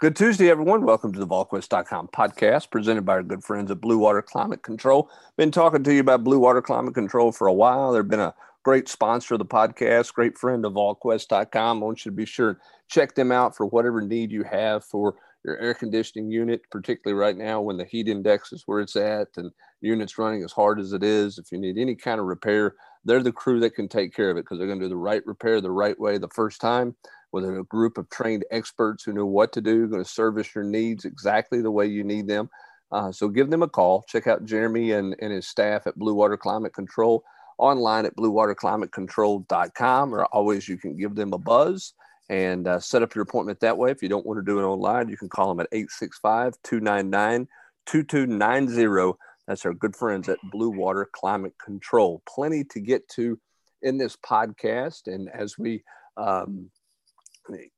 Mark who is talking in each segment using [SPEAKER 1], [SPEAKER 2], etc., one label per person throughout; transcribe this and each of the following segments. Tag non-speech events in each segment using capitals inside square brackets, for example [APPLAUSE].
[SPEAKER 1] Good Tuesday, everyone. Welcome to the VolQuest.com podcast presented by our good friends at Blue Water Climate Control. Been talking to you about Blue Water Climate Control for a while. They've been a great sponsor of the podcast, great friend of VolQuest.com. I want you to be sure check them out for whatever need you have for your air conditioning unit, particularly right now when the heat index is where it's at and units running as hard as it is. If you need any kind of repair, they're the crew that can take care of it because they're going to do the right repair the right way the first time with a group of trained experts who know what to do, going to service your needs exactly the way you need them. Uh, so give them a call. Check out Jeremy and, and his staff at Blue Water Climate Control online at bluewaterclimatecontrol.com, or always you can give them a buzz and uh, set up your appointment that way. If you don't want to do it online, you can call them at 865 299 2290. That's our good friends at Blue Water Climate Control. Plenty to get to in this podcast. And as we um,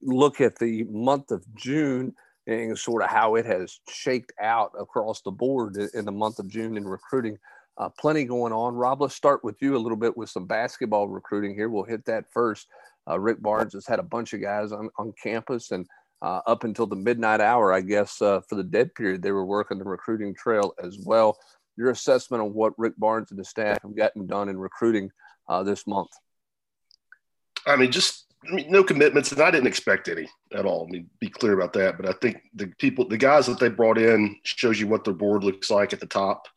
[SPEAKER 1] look at the month of June and sort of how it has shaked out across the board in the month of June in recruiting. Uh, plenty going on. Rob, let's start with you a little bit with some basketball recruiting here. We'll hit that first. Uh, Rick Barnes has had a bunch of guys on, on campus, and uh, up until the midnight hour, I guess, uh, for the dead period, they were working the recruiting trail as well. Your assessment on what Rick Barnes and the staff have gotten done in recruiting uh, this month?
[SPEAKER 2] I mean, just I mean, no commitments, and I didn't expect any at all. I mean, be clear about that. But I think the people, the guys that they brought in, shows you what their board looks like at the top,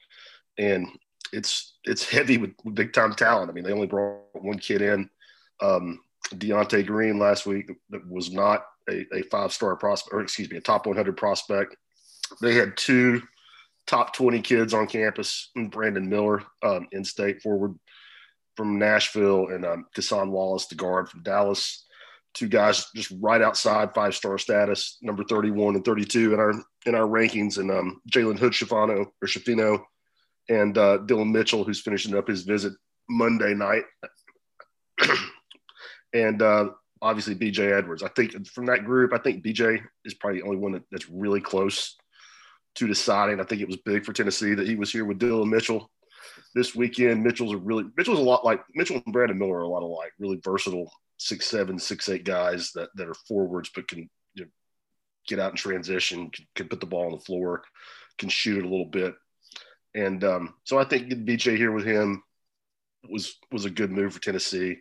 [SPEAKER 2] and it's it's heavy with, with big time talent. I mean, they only brought one kid in, um, Deontay Green last week, that was not a, a five star prospect, or excuse me, a top 100 prospect. They had two top 20 kids on campus, Brandon Miller, um, in state forward from Nashville and um, Wallace, the guard from Dallas. Two guys just right outside five star status, number 31 and 32 in our in our rankings, and um, Jalen Hood Schifano or Schifino and uh, Dillon Mitchell, who's finishing up his visit Monday night, [CLEARS THROAT] and uh, obviously BJ Edwards. I think from that group, I think BJ is probably the only one that, that's really close to deciding. I think it was big for Tennessee that he was here with Dillon Mitchell this weekend. Mitchell's a really Mitchell's a lot like Mitchell and Brandon Miller are a lot of like really versatile six seven six eight guys that that are forwards but can you know, get out in transition, can, can, put the ball on the floor, can shoot it a little bit, and um, so I think BJ here with him was was a good move for Tennessee.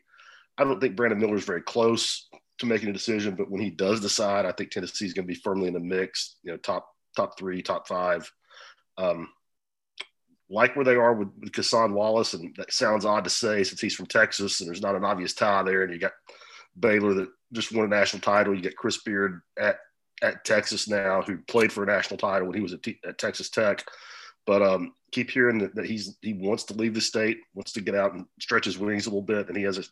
[SPEAKER 2] I don't think Brandon Miller is very close to making a decision, but when he does decide, I think Tennessee is going to be firmly in the mix. You know, top top three, top five. Um, like where they are with, with Wallace, and that sounds odd to say since he's from Texas and there's not an obvious tie there. And you got Baylor that just won a national title. You get Chris Beard at at Texas now, who played for a national title when he was at, T- at Texas Tech. But um, keep hearing that, that, he's he wants to leave the state, wants to get out and stretch his wings a little bit, and he has a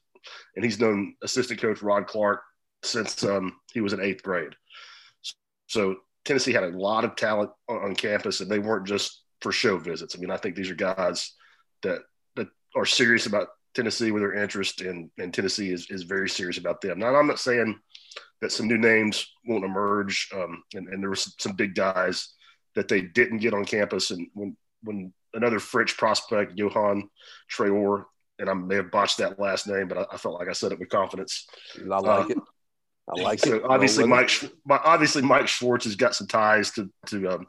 [SPEAKER 2] and he's known assistant coach Rod Clark since um, he was in eighth grade. So Tennessee had a lot of talent on, on campus, and they weren't just for show visits. I mean, I think these are guys that that are serious about Tennessee with their interest, and and Tennessee is is very serious about them. Now, I'm not saying that some new names won't emerge, um, and, and there were some, some big guys that they didn't get on campus, and when when another French prospect, Yohan Traore, and I may have botched that last name, but I, I felt like I said it with confidence.
[SPEAKER 1] I like um, it. I like so
[SPEAKER 2] it. Obviously, Mike. Obviously, Mike Schwartz has got some ties to to um,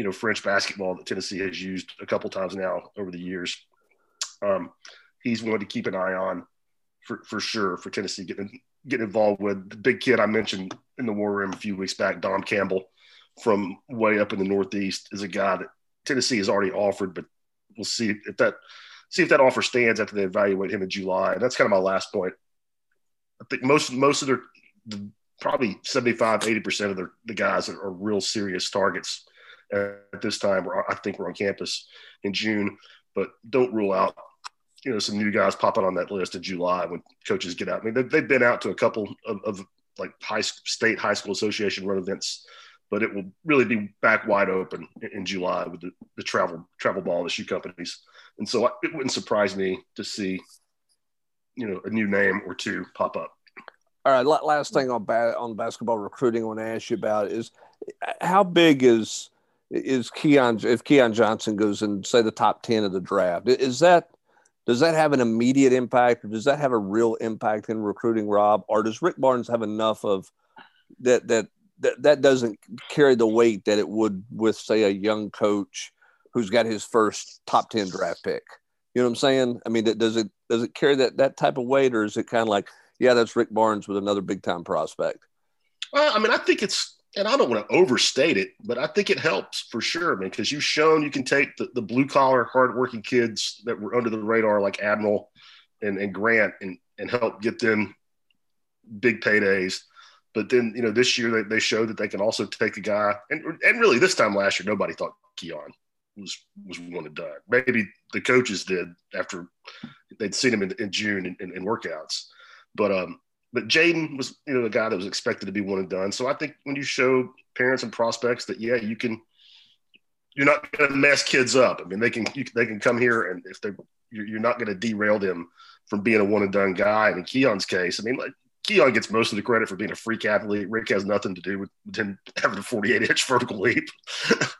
[SPEAKER 2] you know French basketball that Tennessee has used a couple times now over the years. Um, he's one to keep an eye on for, for sure for Tennessee getting getting involved with the big kid I mentioned in the war room a few weeks back, Dom Campbell from way up in the Northeast is a guy that Tennessee has already offered, but we'll see if that see if that offer stands after they evaluate him in July. And that's kind of my last point. I think most most of their the, probably 75, 80% of their, the guys are real serious targets at this time. I think we're on campus in June, but don't rule out you know some new guys popping on that list in July when coaches get out. I mean, they've, they've been out to a couple of, of like high state high school association run events, but it will really be back wide open in, in July with the, the, travel travel ball and the shoe companies. And so it wouldn't surprise me to see you know a new name or two pop up.
[SPEAKER 1] All right, last thing on ba- on basketball recruiting I want to ask you about is uh, how big is is Keon if Keon Johnson goes in say the top 10 of the draft is that does that have an immediate impact? Or does that have a real impact in recruiting Rob? Or does Rick Barnes have enough of that that that that doesn't carry the weight that it would with say a young coach who's got his first top 10 draft pick? You know what i'm saying? I mean does it does it carry that that type of weight or is it kind of like yeah that's rick barnes with another big time prospect?
[SPEAKER 2] Well i mean i think it's and i don't want to overstate it but i think it helps for sure man because you've shown you can take the, the blue collar hardworking kids that were under the radar like admiral and, and grant and, and help get them big paydays but then, you know, this year they, they showed that they can also take a guy, and, and really this time last year, nobody thought Keon was was one and done. Maybe the coaches did after they'd seen him in, in June in, in, workouts. But um, but Jaden was you know the guy that was expected to be one and done. So I think when you show parents and prospects that yeah you can, you're not going to mess kids up. I mean they can you, they can come here and if they you're, not going to derail them from being a one and done guy. And in Keon's case, I mean like Keon gets most of the credit for being a freak athlete. Rick has nothing to do with, him having a 48 inch vertical leap.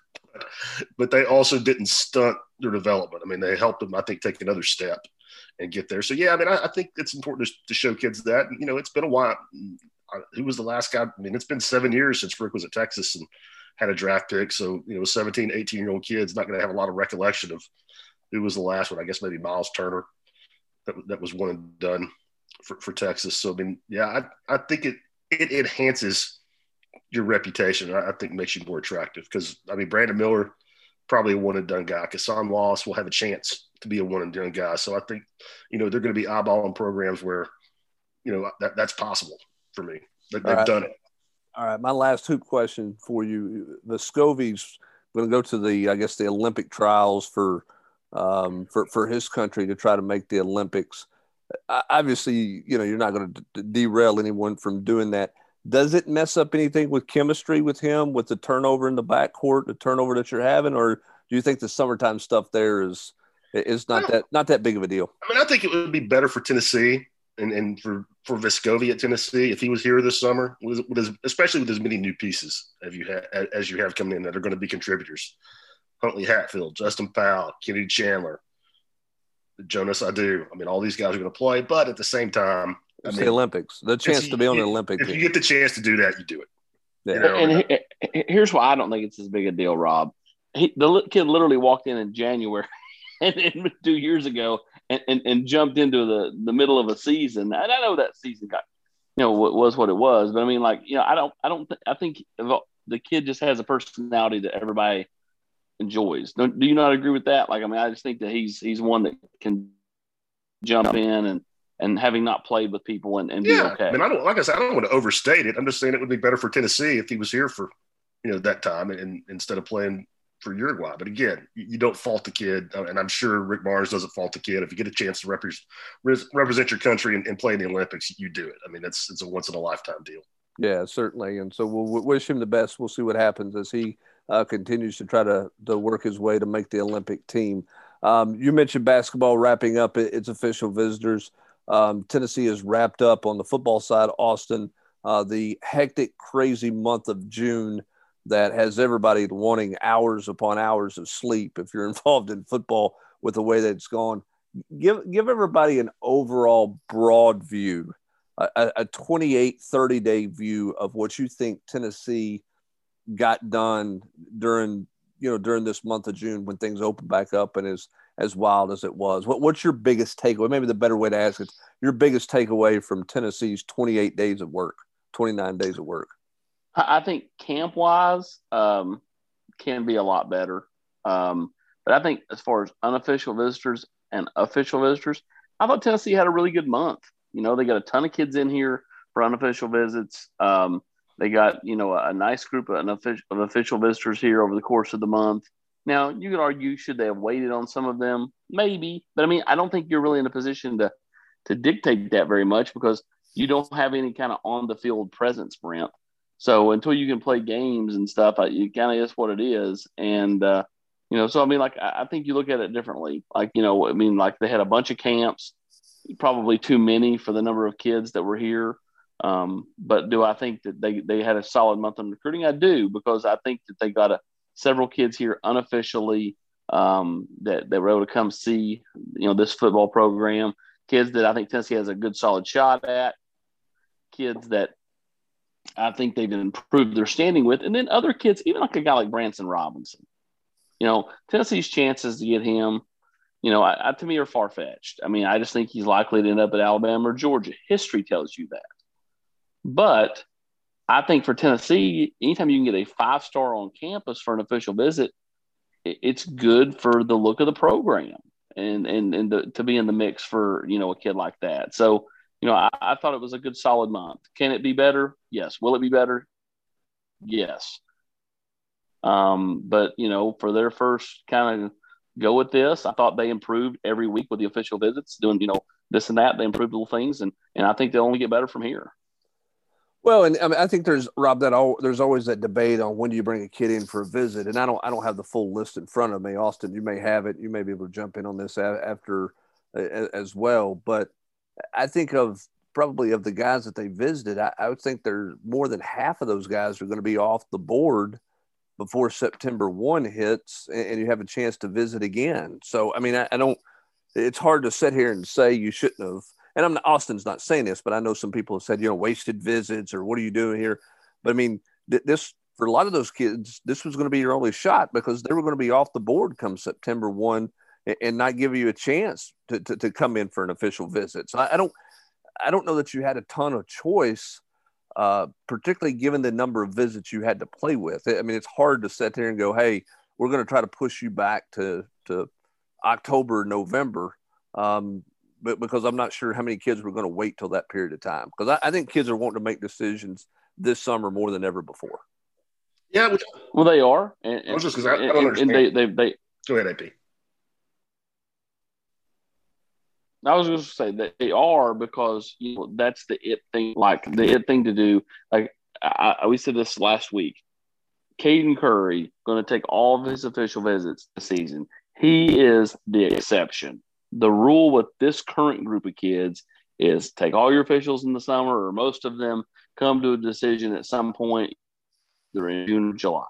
[SPEAKER 2] [LAUGHS] but they also didn't stunt their development. I mean, they helped them, I think, take another step and get there. So, yeah, I mean, I, I think it's important to, to, show kids that. You know, it's been a while. Who was the last guy? I mean, it's been seven years since Rick was at Texas and had a draft pick. So, you know, 17, 18 year old kids not going to have a lot of recollection of who was the last one. I guess maybe Miles Turner that, that was one and done for, for Texas. So I mean, yeah, I, I think it it enhances your reputation. I, I think makes you more attractive because I mean Brandon Miller probably a one and done guy. Cason Wallace will have a chance to be a one and done guy. So I think you know they're going to be eyeballing programs where you know that that's possible for me. They, have right. done it.
[SPEAKER 1] All right, my last hoop question for you: Vescovi's, going to go to the, I guess, the Olympic trials for um, for for his country to try to make the Olympics obviously, you know, you're not going to derail anyone from doing that. Does it mess up anything with chemistry with him, with the turnover in the backcourt, the turnover that you're having, or do you think the summertime stuff there is is not that not that big of a deal?
[SPEAKER 2] I mean, I think it would be better for Tennessee and, and for for Vescovi at Tennessee if he was here this summer, with, with his, especially with as many new pieces as you have as you have coming in that are going to be contributors. Huntley Hatfield, Justin Powell, Kennedy Chandler, Jonas Aidoo. I mean, all these guys are going to play, but at the same time,
[SPEAKER 1] it's mean, the Olympics. The chance to be on an Olympic
[SPEAKER 2] if
[SPEAKER 1] team.
[SPEAKER 2] you get the chance to do that, you do it.
[SPEAKER 3] Yeah. You know, and he, here's why I don't think it's as big a deal, Rob. He, the kid literally walked in in January [LAUGHS] and, and two years ago and, and, and, jumped into the, the middle of a season. And I know that season got, you know, was what it was. But I mean, like, you know, I don't, I don't, th- I think the kid just has a personality that everybody – enjoys. Do, do you not agree with that? Like, I mean, I just think that he's he's one that can jump in and and having not played with people and, and
[SPEAKER 2] yeah,
[SPEAKER 3] be okay.
[SPEAKER 2] I mean, I don't like I said, I don't want to overstate it. I'm just saying it would be better for Tennessee if he was here for you know that time and, and instead of playing for Uruguay. But again, you, don't fault the kid, uh, and I'm sure Rick Barnes doesn't fault the kid. If you get a chance to represent represent your country and, and play in the Olympics, you do it. I mean, that's it's a once in a lifetime deal.
[SPEAKER 1] Yeah, certainly. And so we'll wish him the best. We'll see what happens as he uh, continues to try to, to work his way to make the Olympic team. Um, you mentioned basketball wrapping up its official visitors. Um, Tennessee is wrapped up on the football side. Austin, uh, the hectic, crazy month of June that has everybody wanting hours upon hours of sleep. If you're [LAUGHS] involved in football with the way that it's gone, give give everybody an overall broad view, a, a 28, 30 day view of what you think Tennessee got done during you know during this month of June when things open back up and as as wild as it was. What what's your biggest takeaway? Maybe the better way to ask it: your biggest takeaway from Tennessee's 28 days of work, 29 days of work.
[SPEAKER 3] I think camp wise um, can be a lot better, um, but I think as far as unofficial visitors and official visitors, I thought Tennessee had a really good month. You know, they got a ton of kids in here for unofficial visits. Um, they got you know a, nice group of, official, of official visitors here over the course of the month. Now you could argue should they have waited on some of them? Maybe, but I mean I don't think you're really in a position to to dictate that very much because you don't have any kind of on the field presence, Brent. So until you can play games and stuff, you kind of is what it is. And uh, you know, so I mean, like I think you look at it differently. Like you know, I mean, like they had a bunch of camps, probably too many for the number of kids that were here. Um, but do I think that they, they had a solid month in recruiting? I do because I think that they got a, several kids here unofficially um, that, that were able to come see you know this football program. Kids that I think Tennessee has a good solid shot at. Kids that I think they've improved their standing with. And then other kids, even like a guy like Branson Robinson, you know, Tennessee's chances to get him, you know, I, I, to me are far fetched. I mean, I just think he's likely to end up at Alabama or Georgia. History tells you that. But I think for Tennessee, anytime you can get a five star on campus for an official visit, it's good for the look of the program and and and the, to be in the mix for you know a kid like that. So you know, I, I thought it was a good solid month. Can it be better? Yes. Will it be better? Yes. Um, but you know, for their first kind of go with this, I thought they improved every week with the official visits, doing you know this and that. They improved little things, and and I think they'll only get better from here.
[SPEAKER 1] Well, and I, mean, I think there's Rob that all, there's always that debate on when do you bring a kid in for a visit, and I don't I don't have the full list in front of me. Austin, you may have it. You may be able to jump in on this after as well. But I think of probably of the guys that they visited, I, I would think there more than half of those guys are going to be off the board before September one hits, and, and you have a chance to visit again. So I mean, I, I don't. It's hard to sit here and say you shouldn't have and I'm Austin's not saying this, but I know some people have said, you know, wasted visits or what are you doing here? But I mean, th- this for a lot of those kids, this was going to be your only shot because they were going to be off the board come September one and, and not give you a chance to, to, to, come in for an official visit. So I, I, don't, I don't know that you had a ton of choice, uh, particularly given the number of visits you had to play with. I mean, it's hard to sit there and go, hey, we're going to try to push you back to to October, November. Um, but because I'm not sure how many kids were going to wait till that period of time. Because I, I, think kids are wanting to make decisions this summer more than ever before.
[SPEAKER 2] Yeah, which,
[SPEAKER 3] well, they are. And,
[SPEAKER 2] I was just because I, I, don't and, understand.
[SPEAKER 3] And they, they, they,
[SPEAKER 2] go ahead, AP.
[SPEAKER 3] I was going to say that they are because you know that's the it thing, like the it thing to do. Like I, I, we said this last week. Caden Curry going to take all of his official visits this season. He is the exception the rule with this current group of kids is take all your officials in the summer or most of them come to a decision at some point either in June or July.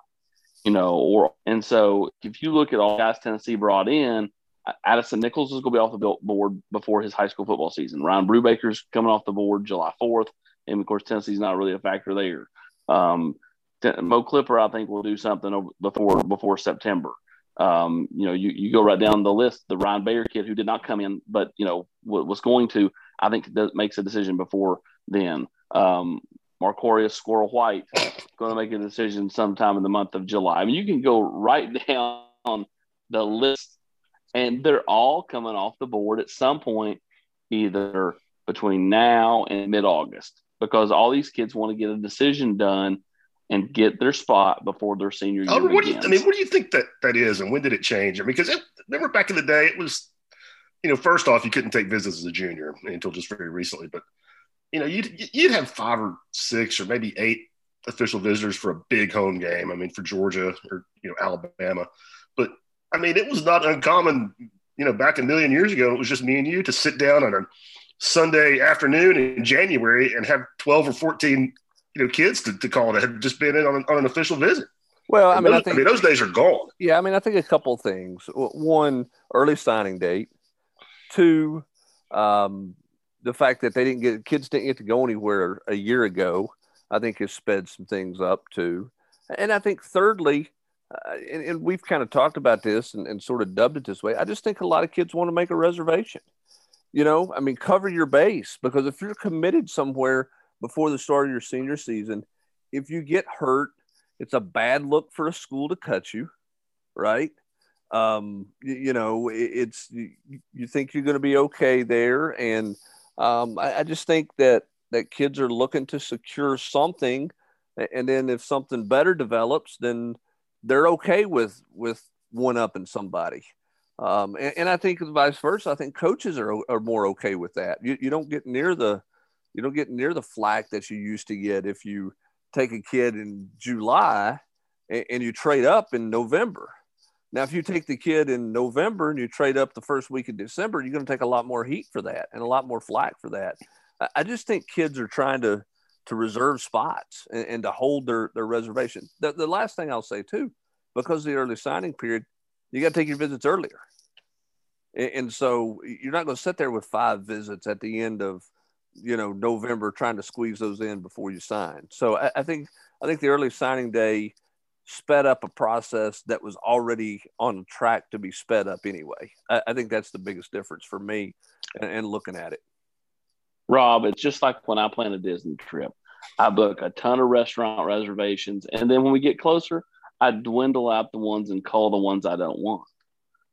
[SPEAKER 3] You know, or and so if you look at all guys Tennessee brought in, Addison Nichols is going to be off the board before his high school football season. Ryan Brubaker's coming off the board July 4th. And of course, Tennessee's not really a factor there. Um, Mo Clipper, I think, will do something before before September. Um, you know, you, you go right down the list. The Ryan Bayer kid who did not come in, but you know was going to. I think makes a decision before then. Um, Marquarius Squirrel White going to make a decision sometime in the month of July. I mean, you can go right [LAUGHS] down the list, and they're all coming off the board at some point, either between now and mid August, because all these kids want to get a decision done and get their spot before their senior oh, year.
[SPEAKER 2] what do you, I mean, what do you think that that is, and when did it change? I mean, because remember back in the day, it was, you know, first off, you couldn't take visits as a junior until just very recently, but you know, you'd you'd have five or six or maybe eight official visitors for a big home game. I mean, for Georgia or you know Alabama, but I mean, it was not uncommon. You know, back a million years ago, it was just me and you to sit down on a Sunday afternoon in January and have 12 or 14 you know kids to, to call that had just been in on an, on an official visit.
[SPEAKER 1] Well, I mean,
[SPEAKER 2] those,
[SPEAKER 1] I think
[SPEAKER 2] I mean those days are gone.
[SPEAKER 1] Yeah, I mean, I think a couple things. One, early signing date. Two, um, the fact that they didn't get kids didn't get to go anywhere a year ago. I think has sped some things up too. And I think thirdly, uh, and, and, we've kind of talked about this and, and sort of dubbed it this way. I just think a lot of kids want to make a reservation. You know, I mean, cover your base because if you're committed somewhere before the start of your senior season. If you get hurt, it's a bad look for a school to cut you, right? Um, you, you know, it, it's you, you, think you're going to be okay there, and um, I, I just think that that kids are looking to secure something, and then if something better develops, then they're okay with with one up in somebody. Um, and, and, I think vice versa. I think coaches are, are more okay with that. You, you don't get near the you don't get near the flack that you used to get if you take a kid in July and, and you trade up in November. Now, if you take the kid in November and you trade up the first week of December, you're going to take a lot more heat for that and a lot more flack for that. I just think kids are trying to to reserve spots and, and to hold their their reservation. The, the last thing I'll say too, because the early signing period, you got to take your visits earlier, and, and so you're not going to sit there with five visits at the end of you know November trying to squeeze those in before you sign. So I, I think I think the early signing day sped up a process that was already on track to be sped up anyway. I, I think that's the biggest difference for me and, and looking at it.
[SPEAKER 3] Rob, it's just like when I plan a Disney trip. I book a ton of restaurant reservations, and then when we get closer, I dwindle out the ones and call the ones I don't want.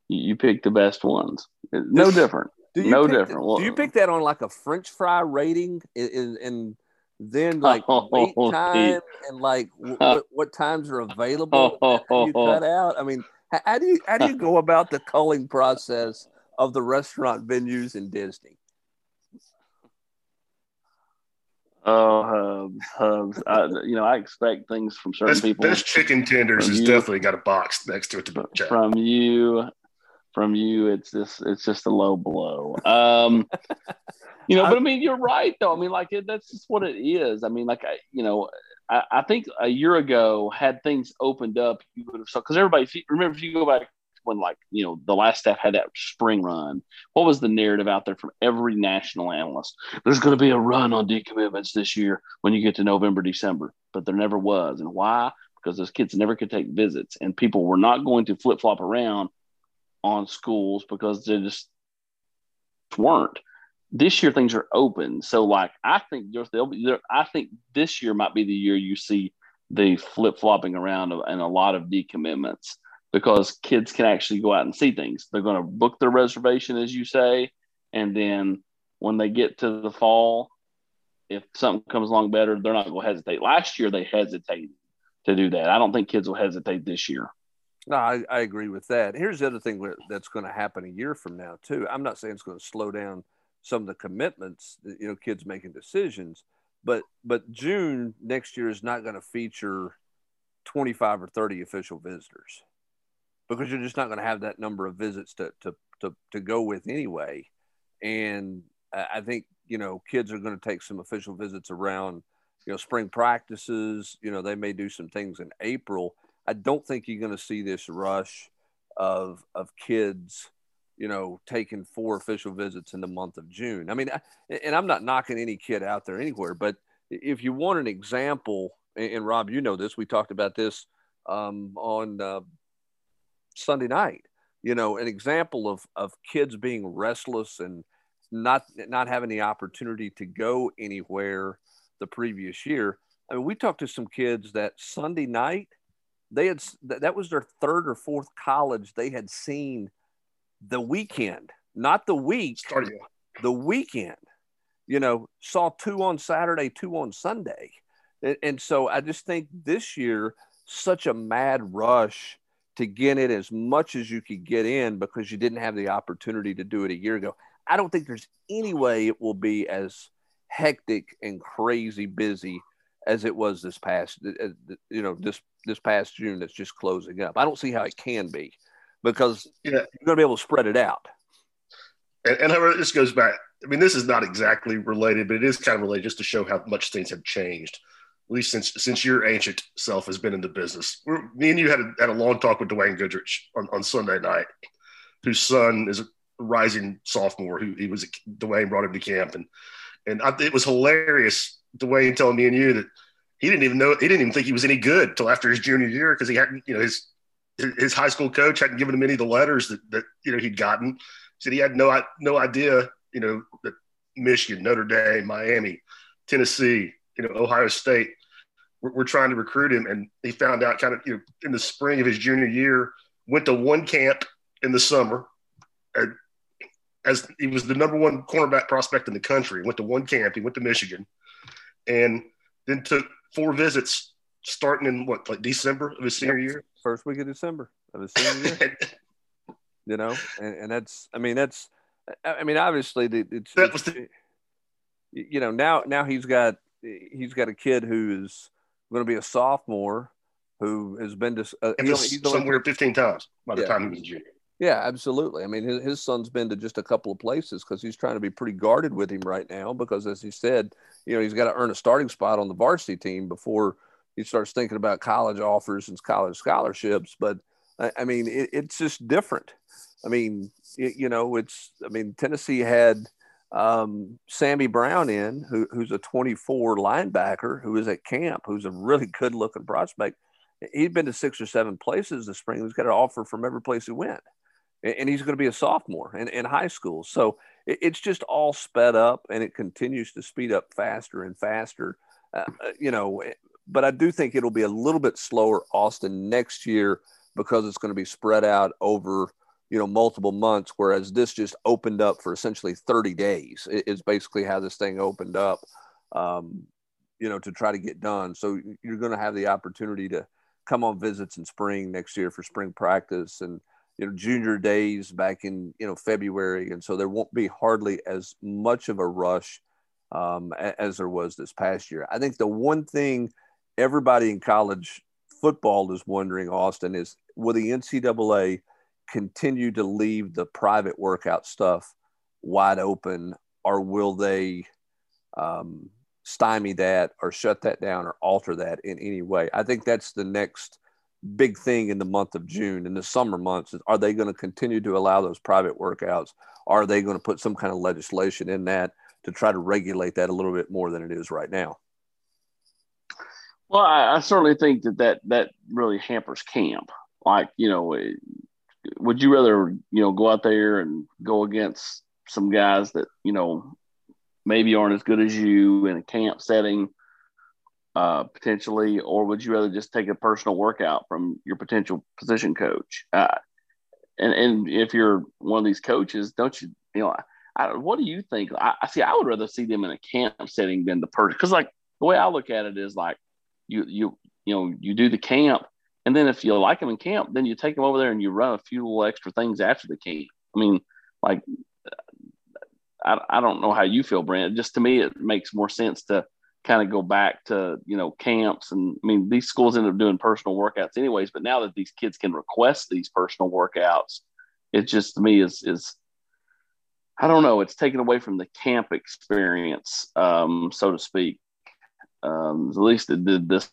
[SPEAKER 3] You, you pick the best ones. No different. no different.
[SPEAKER 1] do you pick that on like a French fry rating and, and then [LAUGHS] like oh, wait time and like [LAUGHS] what, what times are available? [LAUGHS] Oh, you cut out. I mean, how do you how do you go about the culling process of the restaurant venues in Disney?
[SPEAKER 3] Oh, Hubs, Hubs. I, you know, I expect things from certain
[SPEAKER 2] best,
[SPEAKER 3] people.
[SPEAKER 2] Best chicken tenders has definitely got a box next to it to check.
[SPEAKER 3] From you, from you, it's just it's just a low blow. Um, you know, [LAUGHS] but I mean, you're right though. I mean, like it, that's just what it is. I mean, like I, you know, I, I think a year ago, had things opened up, you would have saw because everybody. If you, remember, if you go back when like you know the last staff had that spring run what was the narrative out there from every national analyst? There's going to be a run on decommitments this year when you get to november december but there never was. And why? Because those kids never could take visits and people were not going to flip-flop around on schools because they just weren't. This year things are open. So like i think there'll be there, i think this year might be the year you see the flip-flopping around and a lot of decommitments because kids can actually go out and see things. They're going to book their reservation, as you say, and then when they get to the fall, if something comes along better, they're not going to hesitate. Last year, they hesitated to do that. I don't think kids will hesitate this year.
[SPEAKER 1] No, I, I agree with that. Here's the other thing that's going to happen a year from now, too. I'm not saying it's going to slow down some of the commitments, that, you know, kids making decisions, but but June next year is not going to feature 25 or 30 official visitors because you're just not going to have that number of visits to, to, to, to go with anyway. And I think, you know, kids are going to take some official visits around, you know, spring practices. You know, they may do some things in April. I don't think you're going to see this rush of, of kids, you know, taking four official visits in the month of June. I mean, and I'm not knocking any kid out there anywhere, but if you want an example, and Rob, you know this, we talked about this um, on uh, Sunday night. You know, an example of of kids being restless and not not having the opportunity to go anywhere the previous year. I mean, we talked to some kids that Sunday night they had that was their third or fourth college they had seen the weekend, not the week, Starting. the weekend. You know, saw two on Saturday, two on Sunday. And, and so I just think this year, such a mad rush to get it as much as you could get in because you didn't have the opportunity to do it a year ago. I don't think there's any way it will be as hectic and crazy busy as it was this past, uh, uh, you know, this this past June that's just closing up. I don't see how it can be because yeah. you're going to be able to spread it out.
[SPEAKER 2] And, and however, this goes back. I mean, this is not exactly related, but it is kind of related just to show how much things have changed at least since since your ancient self has been in the business. We're, me and you had a, had a long talk with Dwayne Goodrich on, on Sunday night, whose son is a rising sophomore. Who he was Dwayne brought him to camp, and and I, it was hilarious. Dwayne telling me and you that he didn't even know he didn't even think he was any good till after his junior year because he hadn't you know his his high school coach hadn't given him any of the letters that, that you know he'd gotten. He said he had no no idea you know that Michigan, Notre Dame, Miami, Tennessee, you know Ohio State we're, we're trying to recruit him. And he found out kind of you know, in the spring of his junior year, went to one camp in the summer. As he was the number one cornerback prospect in the country, went to one camp. He went to Michigan, and then took four visits starting in what like December of his senior yep. year,
[SPEAKER 1] first week of December of his senior year. [LAUGHS] you know, and, and that's I mean that's I mean obviously it's, that was the, you know now now he's got he's got a kid who's going to be a sophomore who has been to uh,
[SPEAKER 2] he's somewhere 15 times by the yeah. time he was a junior.
[SPEAKER 1] Yeah, absolutely. I mean, his, his son's been to just a couple of places because he's trying to be pretty guarded with him right now because, as he said, you know, he's got to earn a starting spot on the varsity team before he starts thinking about college offers and college scholarships. But I, I mean, it, it's just different. I mean, it, you know, it's, I mean, Tennessee had um, Sammy Brown in, who, who's a 24 linebacker who is at camp, who's a really good looking prospect. He'd been to six or seven places this spring. He's got an offer from every place he went. And he's going to be a sophomore in, in high school. So it's just all sped up and it continues to speed up faster and faster. Uh, uh, you know, but I do think it'll be a little bit slower, Austin, next year because it's going to be spread out over you know multiple months whereas this just opened up for essentially 30 days is basically how this thing opened up um, you know to try to get done. So you're going to have the opportunity to come on visits in spring next year for spring practice and you know junior days back in you know february. And so there won't be hardly as much of a rush um, as there was this past year. I think the one thing everybody in college football is wondering austin is will the ncaa continue to leave the private workout stuff wide open, or will they um, stymie that or shut that down or alter that in any way? I think that's the next big thing in the month of June. In the summer months, are they going to continue to allow those private workouts? Are they going to put some kind of legislation in that to try to regulate that a little bit more than it is right now?
[SPEAKER 3] Well, I, I certainly think that, that that really hampers camp. Like, you know, would you rather you know go out there and go against some guys that you know maybe aren't as good as you in a camp setting uh, potentially, or would you rather just take a personal workout from your potential position coach? Uh, and and if you're one of these coaches, don't you you know? I, what do you think? I, I see. I would rather see them in a camp setting than the person because like the way I look at it is like you you you know you do the camp and then if you like them in camp, then you take them over there and you run a few little extra things after the camp. I mean, like, I, I don't know how you feel, Brent. Just to me, it makes more sense to kind of go back to, you know, camps. And I mean, these schools end up doing personal workouts anyways, but now that these kids can request these personal workouts, it just to me is, is, I don't know, it's taken away from the camp experience, um, so to speak. Um, at least it did this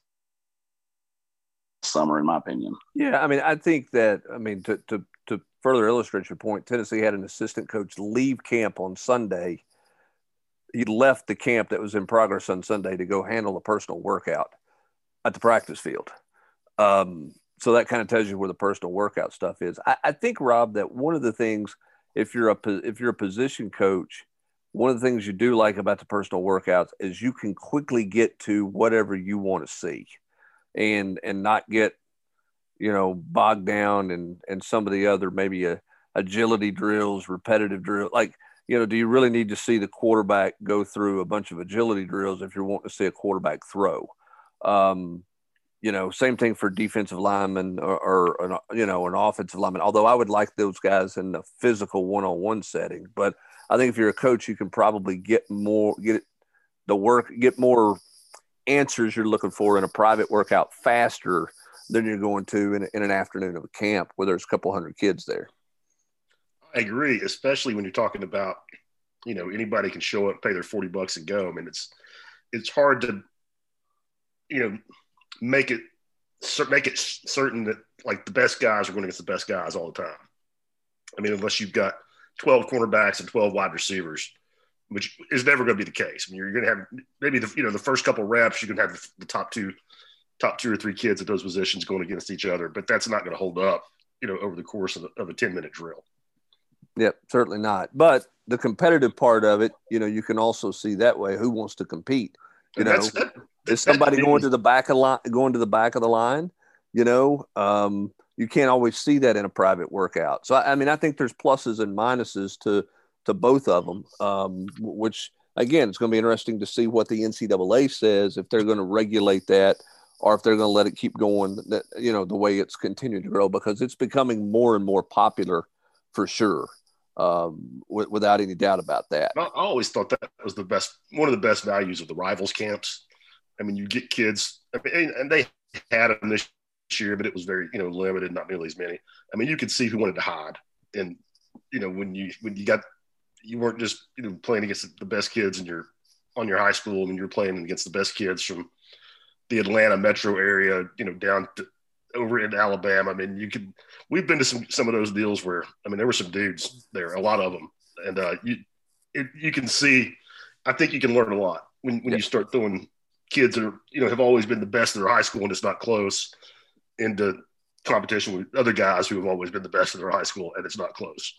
[SPEAKER 3] summer, in my opinion.
[SPEAKER 1] Yeah, I mean, I think that I mean to to to further illustrate your point, Tennessee had an assistant coach leave camp on Sunday. He left the camp that was in progress on Sunday to go handle a personal workout at the practice field. Um, so that kind of tells you where the personal workout stuff is. I, I think, Rob, that one of the things, if you're a if you're a position coach, one of the things you do like about the personal workouts is you can quickly get to whatever you want to see and and not get you know bogged down and and some of the other maybe a, agility drills repetitive drill like you know do you really need to see the quarterback go through a bunch of agility drills if you're wanting to see a quarterback throw? Um, you know same thing for defensive linemen or, or an, you know an offensive lineman although i would like those guys in the physical one-on-one setting but i think if you're a coach you can probably get more get the work get more answers you're looking for in a private workout faster than you're going to in, in an afternoon of a camp where there's a couple hundred kids there.
[SPEAKER 2] I agree, especially when you're talking about, you know, anybody can show up, pay their 40 bucks and go. I mean, it's, it's hard to, you know, make it, make it certain that like the best guys are going against the best guys all the time. I mean, unless you've got 12 cornerbacks and 12 wide receivers, which is never going to be the case. I mean, you're going to have maybe the you know the first couple reps you can have the, the, top two, top two or three kids at those positions going against each other, but that's not going to hold up, you know, over the course of, of a ten minute drill.
[SPEAKER 1] Yep, certainly not. But the competitive part of it, you know, you can also see that way. Who wants to compete? You know, that, is somebody [LAUGHS] going to the back of line, going to the back of the line? You know, um, you can't always see that in a private workout. So, I mean, I think there's pluses and minuses to to both of them, um, which again, it's going to be interesting to see what the NCAA says if they're going to regulate that or if they're going to let it keep going, that, you know, the way it's continued to grow because it's becoming more and more popular for sure. Um, w- without any doubt about that.
[SPEAKER 2] I always thought that was the best, one of the best values of the rivals camps. I mean, you get kids, I mean, and they had them this year, but it was very, you know, limited, not nearly as many. I mean, you could see who wanted to hide, and you know, when you when you got you weren't just you know playing against the best kids in your on your high school. I mean, you're playing against the best kids from the Atlanta metro area, you know, down to, over in Alabama. I mean, you could. We've been to some some of those deals where I mean, there were some dudes there, a lot of them, and uh, you it, you can see. I think you can learn a lot when when yeah. you start throwing kids that are you know have always been the best in their high school and it's not close into competition with other guys who have always been the best in their high school and it's not close.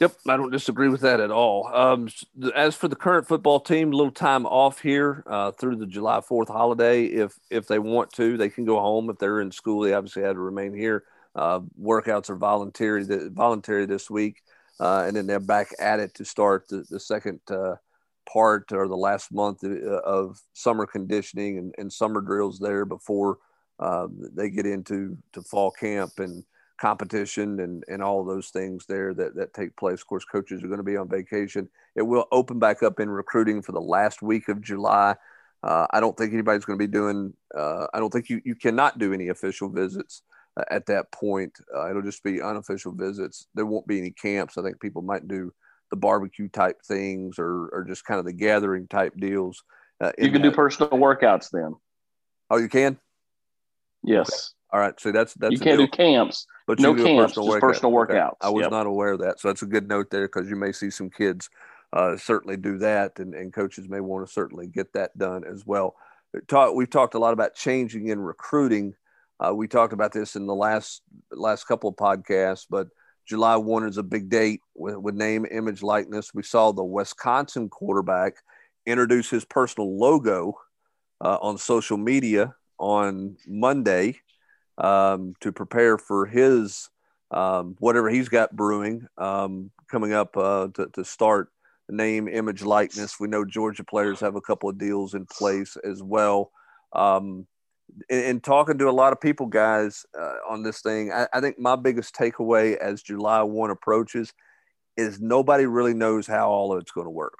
[SPEAKER 1] Yep, I don't disagree with that at all. Um, as for the current football team, a little time off here uh, through the July Fourth holiday. If if they want to, they can go home. If they're in school, they obviously had to remain here. Uh, workouts are voluntary voluntary this week, uh, and then they're back at it to start the, the second uh, part or the last month uh, of summer conditioning and, and summer drills there before uh, they get into to fall camp and competition and, and all those things there that, that take place. Of course, coaches are going to be on vacation. It will open back up in recruiting for the last week of July. Uh, I don't think anybody's going to be doing, uh, I don't think you, you cannot do any official visits uh, at that point. Uh, it'll just be unofficial visits. There won't be any camps. I think people might do the barbecue type things or, or just kind of the gathering type deals.
[SPEAKER 3] Uh, you can that. do personal workouts then.
[SPEAKER 1] Oh, you can?
[SPEAKER 3] Yes.
[SPEAKER 1] All right, so that's that's
[SPEAKER 3] you can't do camps, but no camps, personal just personal workouts. Okay.
[SPEAKER 1] I was yep. not aware of that, so that's a good note there because you may see some kids uh, certainly do that, and, and coaches may want to certainly get that done as well. Talk, we've talked a lot about changing in recruiting. Uh, we talked about this in the last last couple of podcasts, but July one is a big date with, with name, image, likeness. We saw the Wisconsin quarterback introduce his personal logo uh, on social media on Monday um, to prepare for his um, whatever he's got brewing um, coming up uh, to, to start name, image, likeness. We know Georgia players have a couple of deals in place as well. Um, and, talking to a lot of people, guys, uh, on this thing, I, I, think my biggest takeaway as July 1 approaches is nobody really knows how all of it's going to work.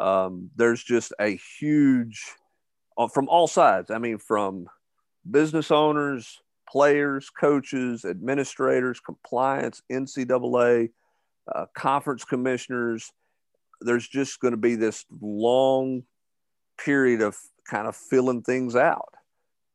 [SPEAKER 1] Um, there's just a huge, uh, from all sides. I mean, from business owners, players, coaches, administrators, compliance, NCAA, uh, conference commissioners. There's just going to be this long period of kind of filling things out.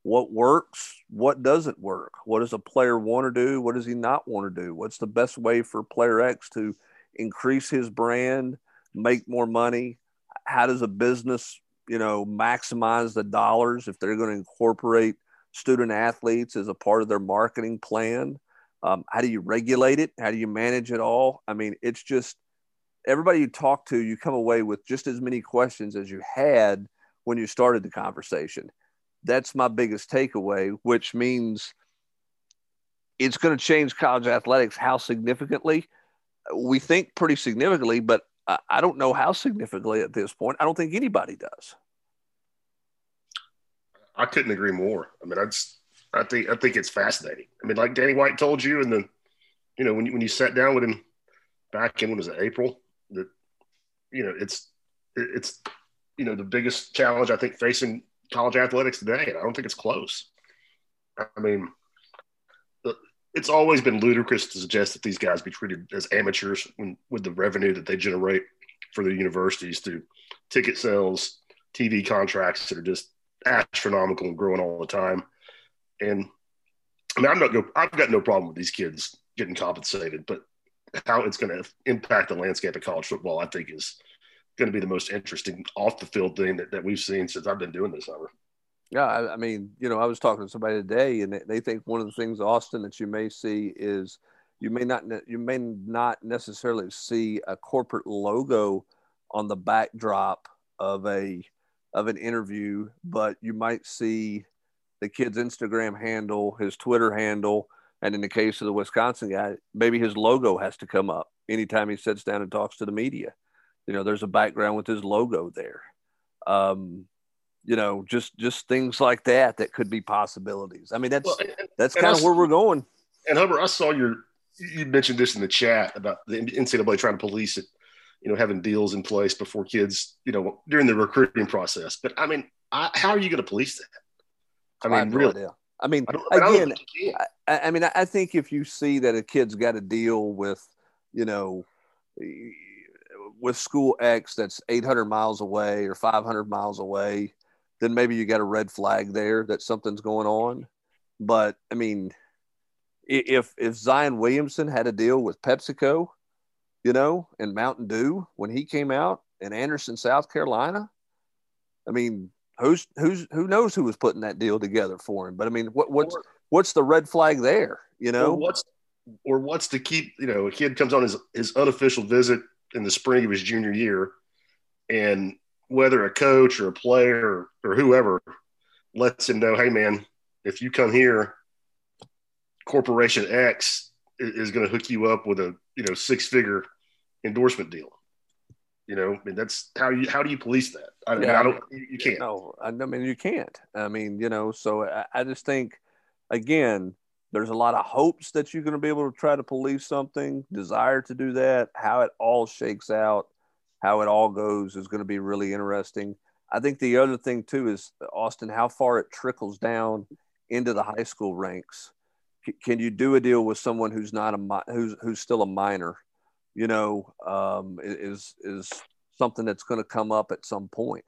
[SPEAKER 1] What works? What doesn't work? What does a player want to do? What does he not want to do? What's the best way for player X to increase his brand, make more money? How does a business, you know, maximize the dollars if they're going to incorporate student athletes as a part of their marketing plan? Um, how do you regulate it? How do you manage it all? I mean, it's just everybody you talk to, you come away with just as many questions as you had when you started the conversation. That's my biggest takeaway, which means it's going to change college athletics. How significantly? We think pretty significantly, but I don't know how significantly at this point. I don't think anybody does.
[SPEAKER 2] I couldn't agree more. I mean, I just, I think, I think it's fascinating. I mean, like Danny White told you, and the, you know, when you, when you sat down with him back in when was it April, that, you know, it's, it's, you know, the biggest challenge I think facing college athletics today, and I don't think it's close. I mean, uh, it's always been ludicrous to suggest that these guys be treated as amateurs when, with the revenue that they generate for the universities through ticket sales, TV contracts that are just astronomical and growing all the time. And I mean, I'm not, I've got no problem with these kids getting compensated, but how it's going to impact the landscape of college football, I think is going to be the most interesting off the field thing that, that we've seen since I've been doing this summer.
[SPEAKER 1] Yeah, I, I, mean, you know, I was talking to somebody today, and they, they, think one of the things, Austin, that you may see is you may not you may not necessarily see a corporate logo on the backdrop of a of an interview, but you might see the kid's Instagram handle, his Twitter handle, and in the case of the Wisconsin guy, maybe his logo has to come up anytime he sits down and talks to the media. You know, there's a background with his logo there. Um, you know, just just things like that that could be possibilities. I mean, that's well, and, that's kind of where we're going.
[SPEAKER 2] And Hubbard, I saw your you mentioned this in the chat about the NCAA trying to police it you know, having deals in place before kids, you know, during the recruiting process. But I mean, I, how are you going to police that?
[SPEAKER 1] I mean, I really. I mean, I again, I, I, mean, I think if you see that a kid's got a deal with, you know, with school X that's 800 miles away or 500 miles away, then maybe you got a red flag there that something's going on. But I mean, if if Zion Williamson had a deal with PepsiCo, you know, and Mountain Dew when he came out in Anderson, South Carolina. I mean, who's who's who knows who was putting that deal together for him? But I mean, what what's what's the red flag there? You know,
[SPEAKER 2] or what's or what's to keep you know a kid comes on his his unofficial visit in the spring of his junior year, and whether a coach or a player or, or whoever lets him know, hey man, if you come here, Corporation X is, going to hook you up with a you know six figure endorsement deal. You know, I mean, that's how you how do you police that? I, yeah, I don't. You can't.
[SPEAKER 1] No, I mean you can't. I mean, you know, so I, I just think, again, there's a lot of hopes that you're going to be able to try to police something, desire to do that. How it all shakes out, how it all goes, is going to be really interesting. I think the other thing too is Austin, how far it trickles down into the high school ranks. Can you do a deal with someone who's not a who's who's still a minor? you know, um, is is something that's going to come up at some point.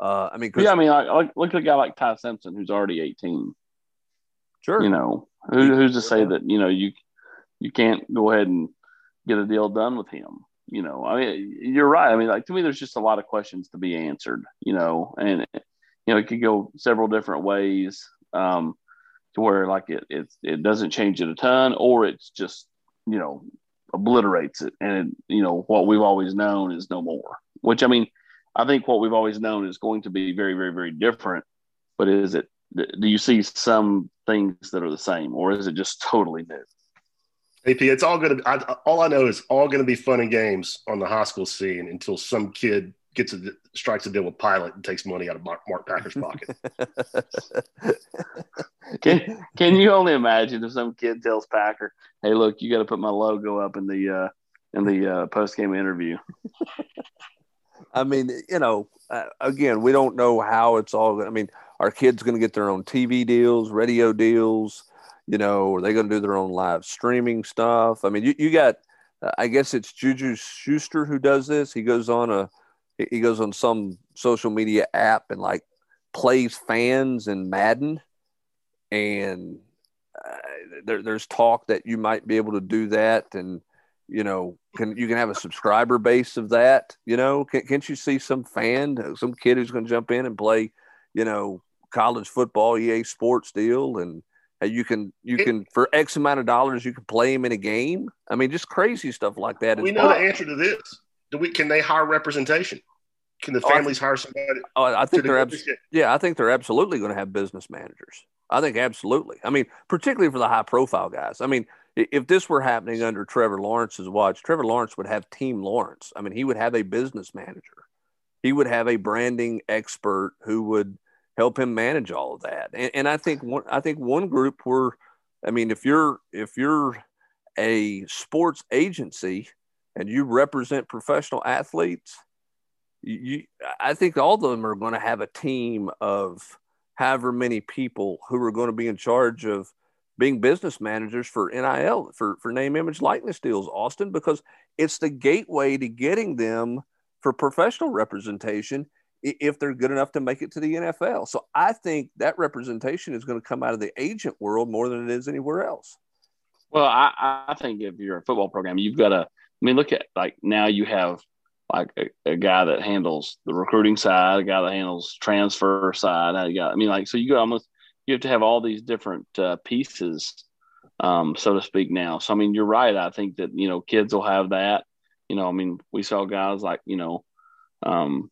[SPEAKER 1] Uh, I mean,
[SPEAKER 3] yeah, I mean, like, look at a guy like Ty Simpson who's already eighteen.
[SPEAKER 1] Sure,
[SPEAKER 3] you know, who, who's to say that you know you you can't go ahead and get a deal done with him? You know, I mean, you're right. I mean, like to me, there's just a lot of questions to be answered. You know, and you know, it could go several different ways. Um, to where like it, it it doesn't change it a ton, or it's just you know obliterates it. And, you know, what we've always known is no more, which I mean, I think what we've always known is going to be very, very, very different. But is it, do you see some things that are the same or is it just totally new?
[SPEAKER 2] AP, it's all going to all I know is all going to be fun and games on the high school scene until some kid gets a strikes a deal with Pilot and takes money out of Mark, Mark Packer's pocket. [LAUGHS] [LAUGHS]
[SPEAKER 3] can Can you only imagine if some kid tells Packer, "Hey, look, you got to put my logo up in the uh, in the uh, post game interview." [LAUGHS]
[SPEAKER 1] I mean, you know, uh, again, we don't know how it's all. I mean, our kids going to get their own TV deals, radio deals. You know, are they going to do their own live streaming stuff? I mean, you, you got. I guess it's Juju Schuster who does this. He goes on a he goes on some social media app and like plays fans in Madden, and uh, there, there's talk that you might be able to do that, and you know, can you can have a subscriber base of that? You know, can, can't you see some fan, some kid who's going to jump in and play, you know, college football EA Sports deal, and you can you can for X amount of dollars you can play him in a game. I mean, just crazy stuff like that.
[SPEAKER 2] We know the answer to this. Do we? Can they hire representation? Can the oh, families oh, hire somebody?
[SPEAKER 1] Oh, I think they're abs- yeah, I think they're absolutely going to have business managers. I think absolutely. I mean, particularly for the high profile guys. I mean, if this were happening under Trevor Lawrence's watch, Trevor Lawrence would have Team Lawrence. I mean, he would have a business manager. He would have a branding expert who would help him manage all of that. And, and I think one, I think one group were, I mean, if you're if you're a sports agency and you represent professional athletes, you, I think all of them are going to have a team of however many people who are going to be in charge of being business managers for NIL, for, for name, image, likeness deals, Austin, because it's the gateway to getting them for professional representation if they're good enough to make it to the NFL. So I think that representation is going to come out of the agent world more than it is anywhere else.
[SPEAKER 3] Well, I, I think if you're a football program, you've got to, I mean, look at like now you have like a, a, guy that handles the recruiting side, a guy that handles transfer side. I got, I mean, like, so you almost, you have to have all these different uh, pieces, um, so to speak now. So, I mean, you're right. I think that, you know, kids will have that, you know, I mean, we saw guys like, you know, um,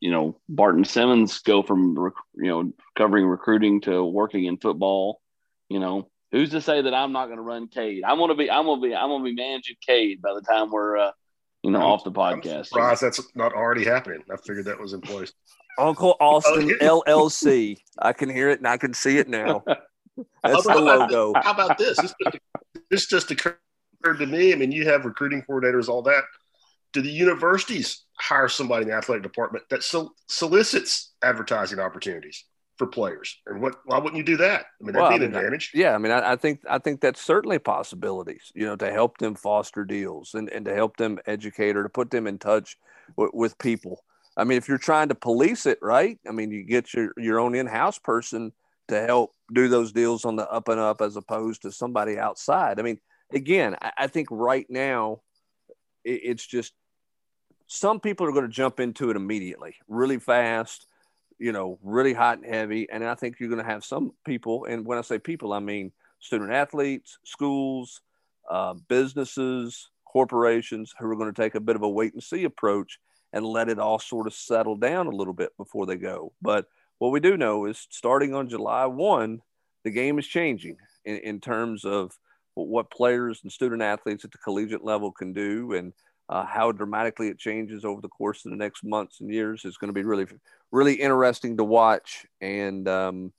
[SPEAKER 3] you know, Barton Simmons go from, you know, covering recruiting to working in football, you know, who's to say that I'm not going to run Cade? I'm going to be, I'm going to be, I'm going to be managing Cade by the time we're, uh, you know, I'm, off the podcast. I'm
[SPEAKER 2] surprised that's not already happening. I figured that was in place. [LAUGHS]
[SPEAKER 1] Uncle Austin [LAUGHS] LLC. I can hear it and I can see it now. [LAUGHS] That's the logo.
[SPEAKER 2] How about this? This just, this just occurred to me. I mean, you have recruiting coordinators, all that. Do the universities hire somebody in the athletic department that sol- solicits advertising opportunities? For players. And what why wouldn't you do that? I mean, that'd well, be an I mean, advantage.
[SPEAKER 1] yeah, I mean, I, I, think I think that's certainly possibilities. You know, to help them foster deals and, and to help them educate or to put them in touch w- with people. I mean, if you're trying to police it, right? I mean, you get your your own in-house person to help do those deals on the up and up as opposed to somebody outside. I mean, again, I, I think right now it, it's just some people are going to jump into it immediately, really fast, you know, really hot and heavy. And I think you're going to have some people, and when I say people, I mean student athletes, schools, uh, businesses, corporations who are going to take a bit of a wait and see approach and let it all sort of settle down a little bit before they go. But what we do know is starting on July 1, the game is changing in, in terms of what players and student athletes at the collegiate level can do and uh, how dramatically it changes over the course of the next months and years is going to be really, really interesting to watch and um,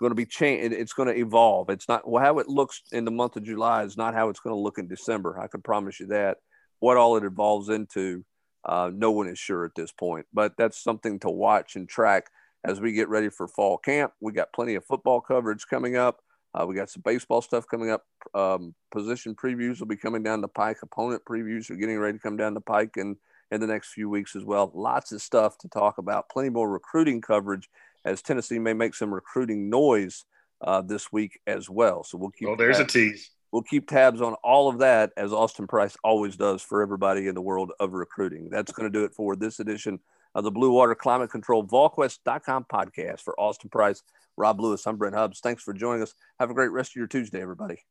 [SPEAKER 1] going to be changed. It's going to evolve. It's not well, how it looks in the month of July is not how it's going to look in December. I can promise you that. What all it evolves into, uh, no one is sure at this point. But that's something to watch and track as we get ready for fall camp. We got plenty of football coverage coming up. Uh, we got some baseball stuff coming up. Um, position previews will be coming down the pike. Opponent previews are getting ready to come down the pike and in the next few weeks as well. Lots of stuff to talk about. Plenty more recruiting coverage as Tennessee may make some recruiting noise uh, this week as well. So we'll keep.
[SPEAKER 2] Oh, there's tabs. a tease.
[SPEAKER 1] We'll keep tabs on all of that as Austin Price always does for everybody in the world of recruiting. That's going to do it for this edition of the Blue Water Climate Control VolQuest.com podcast for Austin Price Rob Lewis, I'm Brent Hubbs. Thanks for joining us. Have a great rest of your Tuesday, everybody.